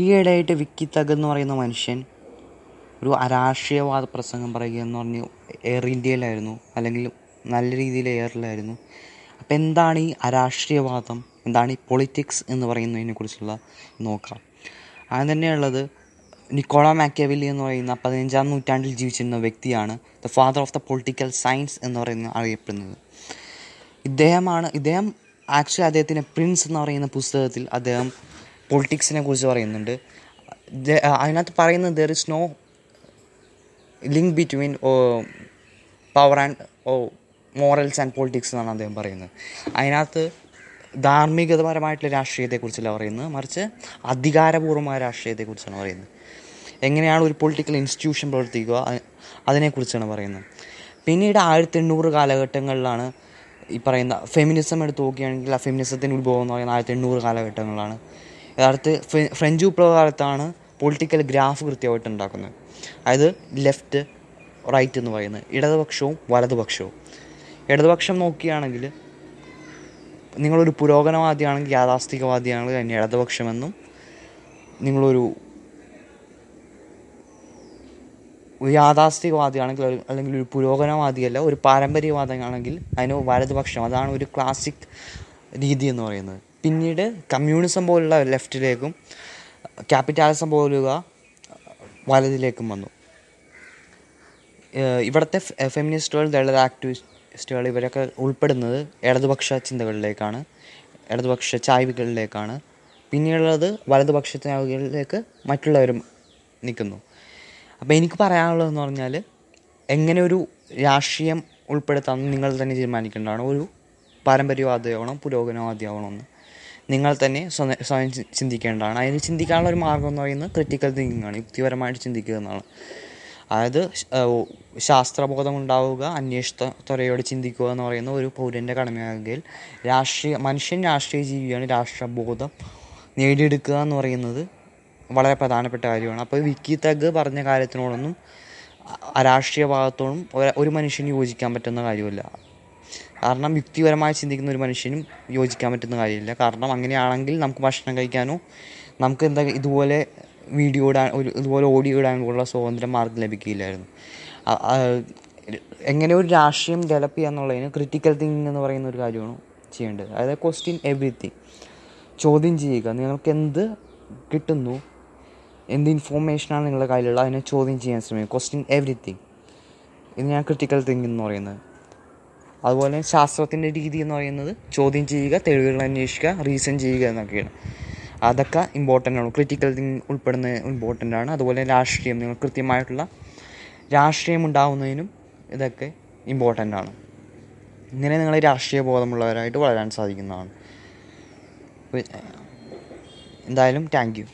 ഈയിടെയായിട്ട് വിക്കി തഗ് എന്ന് പറയുന്ന മനുഷ്യൻ ഒരു അരാഷ്ട്രീയവാദ പ്രസംഗം പറയുക എന്ന് പറഞ്ഞ് എയർ ഇന്ത്യയിലായിരുന്നു അല്ലെങ്കിൽ നല്ല രീതിയിൽ എയറിലായിരുന്നു അപ്പം എന്താണ് ഈ അരാഷ്ട്രീയവാദം? എന്താണ് ഈ പൊളിറ്റിക്സ് എന്ന് പറയുന്നതിനെ കുറിച്ചുള്ള നോക്കാം. ആദ്യം തന്നെയുള്ളത് നിക്കോള മാക്യാവില്ലി എന്ന് പറയുന്ന പതിനഞ്ചാം നൂറ്റാണ്ടിൽ ജീവിച്ചിരുന്ന വ്യക്തിയാണ് the father of the political science എന്ന് പറയുന്ന അറിയപ്പെടുന്നത്. ഇദ്ദേഹമാണ് ഇദ്ദേഹം ആക്ച്വലി അദ്ദേഹത്തിന്റെ പ്രിൻസ് എന്ന് പറയുന്ന പുസ്തകത്തിൽ അദ്ദേഹം പൊളിറ്റിക്സിനെ കുറിച്ച് പറയുന്നുണ്ട്. അതിനകത്ത് പറയുന്നത് there is no link between power and morals and politics എന്നാണ് അദ്ദേഹം പറയുന്നത്. അതിനകത്ത് ധാർമ്മികപരമായിട്ടുള്ള രാഷ്ട്രീയത്തെക്കുറിച്ചല്ല പറയുന്നത്. മറിച്ച് അധികാരപൂർവമായ രാഷ്ട്രീയത്തെക്കുറിച്ചാണ് പറയുന്നത്. എങ്ങനെയാണ് ഒരു പൊളിറ്റിക്കൽ ഇൻസ്റ്റിറ്റ്യൂഷൻ പ്രവർത്തിക്കുക? അതിനെക്കുറിച്ചാണ് പറയുന്നത്. പിന്നീട് ആയിരത്തി എണ്ണൂറ് കാലഘട്ടങ്ങളിലാണ് ഈ പറയുന്ന ഫെമിനിസം എടുത്ത് നോക്കുകയാണെങ്കിൽ ആ ഫെമിനിസത്തിന്റെ ഉത്ഭവം എന്ന് പറയുന്നത് ആയിരത്തി എണ്ണൂറ് കാലഘട്ടങ്ങളിലാണ് യഥാർത്ഥ ഫ്രഞ്ച് വിപ്ലവ കാലത്താണ് പൊളിറ്റിക്കൽ ഗ്രാഫ് കൃത്യമായിട്ട് ഉണ്ടാക്കുന്നത്. അതായത് ലെഫ്റ്റ് റൈറ്റ് എന്ന് പറയുന്നത്. ഇടതുപക്ഷവും വലതുപക്ഷവും. ഇടതുപക്ഷം നോക്കുകയാണെങ്കിൽ നിങ്ങളൊരു പുരോഗമനവാദിയാണെങ്കിൽ യാഥാസ്ഥികവാദിയാണെങ്കിൽ അതിന് ഇടതുപക്ഷമെന്നും നിങ്ങളൊരു യാഥാസ്ഥികവാദിയാണെങ്കിൽ അല്ലെങ്കിൽ ഒരു പുരോഗമനവാദിയല്ല ഒരു പാരമ്പര്യവാദിയാണെങ്കിൽ അതിന് വലതുപക്ഷം. അതാണ് ഒരു ക്ലാസിക് രീതി എന്ന് പറയുന്നത്. പിന്നീട് കമ്മ്യൂണിസം പോലുള്ള ലെഫ്റ്റിലേക്കും ക്യാപിറ്റാലിസം പോലുള്ള വലതിലേക്കും വന്നു. ഇവിടുത്തെ ഫെമിനിസ്റ്റുകൾ ദളിത് ആക്ടിവിസ്റ്റുകൾ ഇവരൊക്കെ ഉൾപ്പെടുന്നത് ഇടതുപക്ഷ ചിന്തകളിലേക്കാണ് ഇടതുപക്ഷ ചായ്വുകളിലേക്കാണ്. പിന്നീടുള്ളത് വലതുപക്ഷ ചായ്വുകളിലേക്ക് മറ്റുള്ളവരും നിൽക്കുന്നു. അപ്പോൾ എനിക്ക് പറയാനുള്ളതെന്ന് പറഞ്ഞാൽ എങ്ങനെ ഒരു രാഷ്ട്രീയം ഉൾപ്പെടുത്താമെന്ന് നിങ്ങൾ തന്നെ തീരുമാനിക്കേണ്ടതാണ്. ഒരു പാരമ്പര്യവാദിയാവണം പുരോഗമനവാദിയാവണമെന്ന് നിങ്ങൾ തന്നെ സ്വയം ചിന്തിക്കേണ്ടതാണ്. അതിന് ചിന്തിക്കാനുള്ള ഒരു മാർഗം എന്ന് പറയുന്നത് ക്രിറ്റിക്കൽ തിങ്കിങ് ആണ്. യുക്തിപരമായിട്ട് ചിന്തിക്കുക എന്നാണ്. അതായത് ശാസ്ത്രബോധം ഉണ്ടാവുക അന്വേഷണത്വരയോട് ചിന്തിക്കുക എന്ന് പറയുന്ന ഒരു പൗരന്റെ കടമയാണെങ്കിൽ രാഷ്ട്രീയ മനുഷ്യൻ രാഷ്ട്രീയ ജീവിയാണ്. രാഷ്ട്രബോധം നേടിയെടുക്കുക എന്ന് പറയുന്നത് വളരെ പ്രധാനപ്പെട്ട കാര്യമാണ്. അപ്പോൾ വിക്കി തഗ് പറഞ്ഞ കാര്യത്തിനോടൊന്നും രാഷ്ട്രീയ ഭാഗത്തോടും ഒരു മനുഷ്യന് യോജിക്കാൻ പറ്റുന്ന കാര്യമല്ല. കാരണം യുക്തിപരമായി ചിന്തിക്കുന്ന ഒരു മനുഷ്യനും യോജിക്കാൻ പറ്റുന്ന കാര്യമില്ല. കാരണം അങ്ങനെയാണെങ്കിൽ നമുക്ക് ഭക്ഷണം കഴിക്കാനോ നമുക്ക് എന്താ ഇതുപോലെ വീഡിയോ ഇടാൻ ഒരു ഇതുപോലെ ഓഡിയോ ഇടാനുള്ള സ്വാതന്ത്ര്യം മാർഗം ലഭിക്കില്ലായിരുന്നു. എങ്ങനെ ഒരു രാഷ്ട്രീയം ഡെവലപ്പ് ചെയ്യുക എന്നുള്ളതിന് ക്രിട്ടിക്കൽ തിങ്കിങ് എന്ന് പറയുന്ന ഒരു കാര്യമാണ് ചെയ്യേണ്ടത്. അതായത് ക്വസ്റ്റ്യൻ എവറിത്തിങ് ചോദ്യം ചെയ്യുക. നിങ്ങൾക്ക് എന്ത് കിട്ടുന്നു? എന്ത് ഇൻഫോർമേഷനാണ് നിങ്ങളുടെ കയ്യിലുള്ളത്? അതിനെ ചോദ്യം ചെയ്യാൻ ശ്രമിക്കുക. ക്വസ്റ്റ്യൻ എവറിത്തിങ് ഇത് ഞാൻ ക്രിട്ടിക്കൽ തിങ്കിങ് എന്ന് പറയുന്നത്. അതുപോലെ ശാസ്ത്രത്തിന്റെ രീതി എന്ന് പറയുന്നത് ചോദ്യം ചെയ്യുക തെളിവുകൾ അന്വേഷിക്കുക റീസൺ ചെയ്യുക എന്നൊക്കെയാണ്. അതൊക്കെ ഇമ്പോർട്ടന്റ് ആണ്. ക്രിറ്റിക്കൽ തിങ് ഉൾപ്പെടുന്ന ഇമ്പോർട്ടന്റ് ആണ്. അതുപോലെ രാഷ്ട്രീയം നിങ്ങൾ കൃത്യമായിട്ടുള്ള രാഷ്ട്രീയം ഉണ്ടാവുന്നതിനും ഇതൊക്കെ ഇമ്പോർട്ടന്റ് ആണ്. ഇങ്ങനെ നിങ്ങൾ രാഷ്ട്രീയ ബോധമുള്ളവരായിട്ട് വളരാൻ സാധിക്കുന്നതാണ്. എന്തായാലും താങ്ക് യു